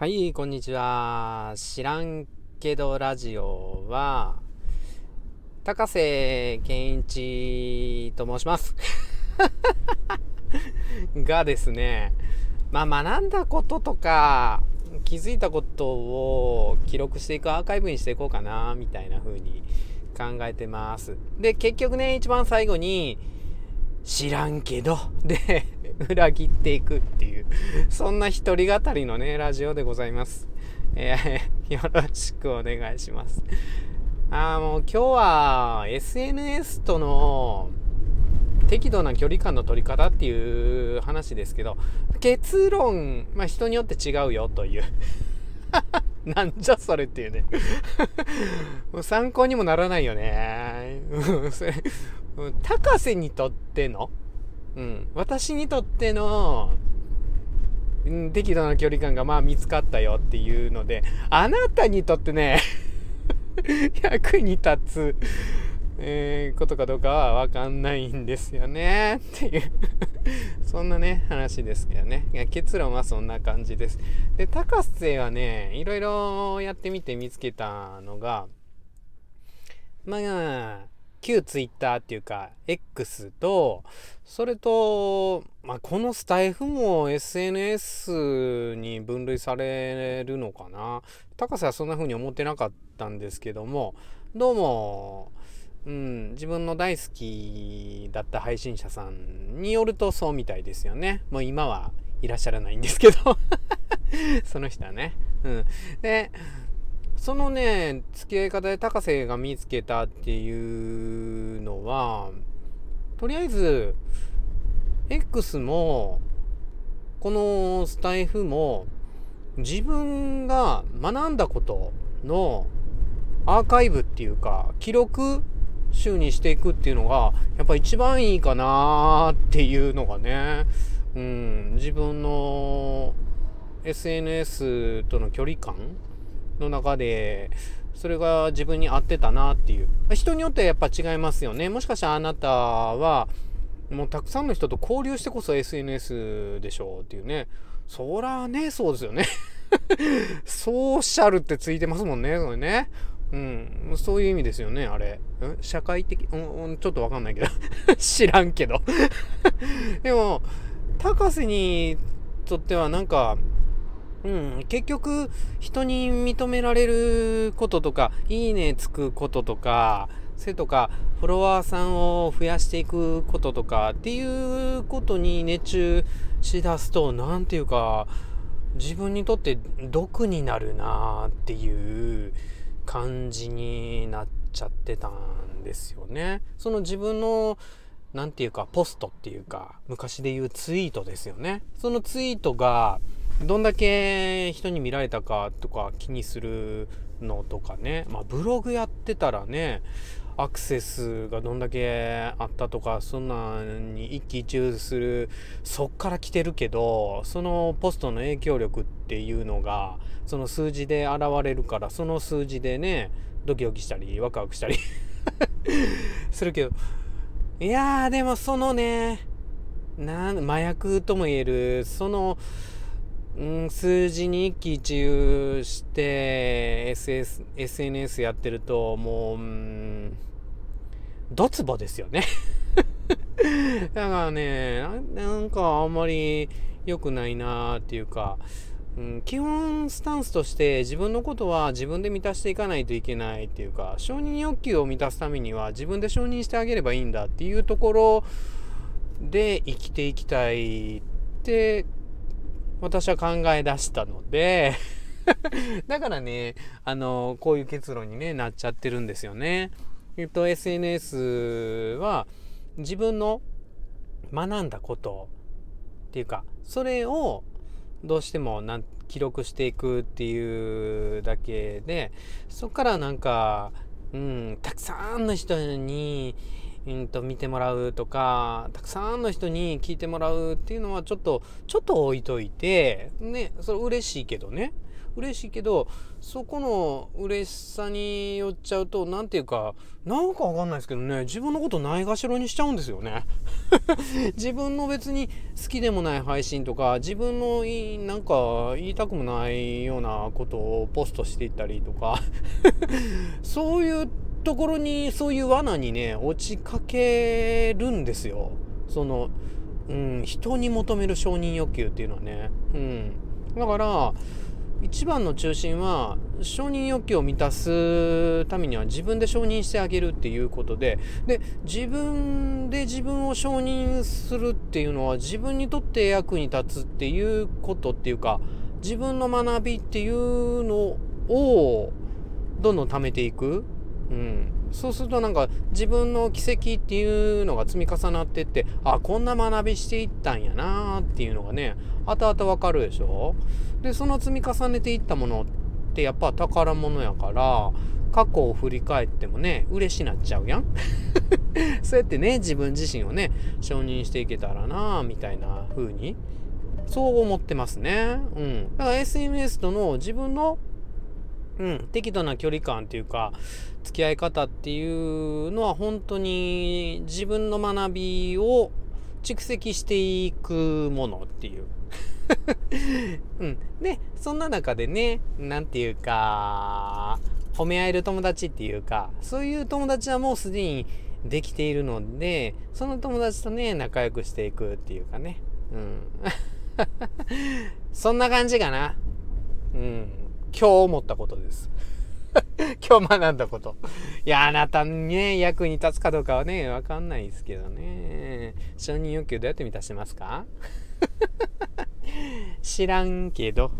はい、こんにちは。知らんけどラジオは、高瀬健一と申します。がですね、まあ学んだこととか、気づいたことを記録していくアーカイブにしていこうかな、みたいな風に考えてます。で、結局ね、一番最後に、知らんけど、で、裏切っていくっていう、そんな一人語りのね、ラジオでございます。えー、よろしくお願いします。あもう今日は SNS との適度な距離感の取り方っていう話ですけど、結論、まあ人によって違うよという。なんじゃそれっていうねもう参考にもならないよね。高瀬にとっての、うん、私にとっての、うん、適度な距離感がまあ見つかったよっていうので、あなたにとってね 役に立つ、えー、ことかどうかはわかんないんですよねっていう そんなね、話ですけどね。いや結論はそんな感じです。で、高瀬はね、いろいろやってみて見つけたのが、まあ、旧ツイッターっていうか X とそれと、まあ、このスタイフも SNS に分類されるのかな。高瀬はそんな風に思ってなかったんですけどもどうも、うん、自分の大好きだった配信者さんによるとそうみたいですよね。もう今はいらっしゃらないんですけど。その人はね、うん、でそのね、付き合い方で高瀬が見つけたっていうのは、とりあえず、X も、このスタイフも、自分が学んだことのアーカイブっていうか、記録集にしていくっていうのが、やっぱ一番いいかなっていうのがね、うん、自分の SNS との距離感の中で、それが自分に合ってたなっていう。人によってはやっぱ違いますよね。もしかしたらあなたは、もうたくさんの人と交流してこそ SNS でしょうっていうね。そらね、そうですよね。ソーシャルってついてますもんね、それね。うん、そういう意味ですよね、あれ。社会的、うん、ちょっとわかんないけど。知らんけど。でも、高瀬にとってはなんか、うん、結局人に認められることとかいいねつくこととかそれとかフォロワーさんを増やしていくこととかっていうことに熱中しだすと何て言うか自分にとって毒になるなっていう感じになっちゃってたんですよね。その自分の何て言うかポストっていうか昔で言うツイートですよね。そのツイートがどんだけ人に見られたかとか気にするのとかね、まあ、ブログやってたらねアクセスがどんだけあったとかそんなに一喜一憂するそっから来てるけどそのポストの影響力っていうのがその数字で現れるからその数字でねドキドキしたりワクワクしたり するけど。いやーでもそのねな麻薬とも言えるそのうん、数字に一喜一憂して SS SNS やってるともう、うん、ドツボですよね。だからねなんかあんまり良くないなっていうか、うん、基本スタンスとして自分のことは自分で満たしていかないといけないっていうか承認欲求を満たすためには自分で承認してあげればいいんだっていうところで生きていきたいって私は考え出したので だからね、あの、こういう結論に、ね、なっちゃってるんですよね。えっと、SNS は自分の学んだことっていうか、それをどうしてもなん記録していくっていうだけで、そこからなんか、うん、たくさんの人にうんと見てもらうとかたくさんの人に聞いてもらうっていうのはちょっとちょっと置いといてねそれ嬉しいけどね。嬉しいけどそこの嬉しさによっちゃうと何て言うかなんかわかんないですけどね自分のことないがしろにしちゃうんですよね。自分の別に好きでもない配信とか自分のなんか言いたくもないようなことをポストしていったりとか。そういうところにそういう罠にね落ちかけるんですよ。そのうん、人に求める承認欲求っていうのはね、うん、だから一番の中心は承認欲求を満たすためには自分で承認してあげるっていうことで。で自分で自分を承認するっていうのは自分にとって役に立つっていうことっていうか自分の学びっていうのをどんどん貯めていく、うん、そうするとなんか自分の奇跡っていうのが積み重なってってあこんな学びしていったんやなっていうのがね後々わかるでしょ？でその積み重ねていったものってやっぱ宝物やから過去を振り返ってもね嬉しなっちゃうやん。そうやってね自分自身をね承認していけたらなみたいな風にそう思ってますね。うん。だから SNS との自分のうん、適度な距離感っていうか付き合い方っていうのは本当に自分の学びを蓄積していくものっていう。うん、でそんな中でね何て言うか褒め合える友達っていうかそういう友達はもうすでにできているのでその友達とね仲良くしていくっていうかね。うん。そんな感じかな。うん。今日思ったことです。今日学んだこと。いや、あなたね、役に立つかどうかはね、わかんないですけどね。承認欲求どうやって満たしてますか？知らんけど。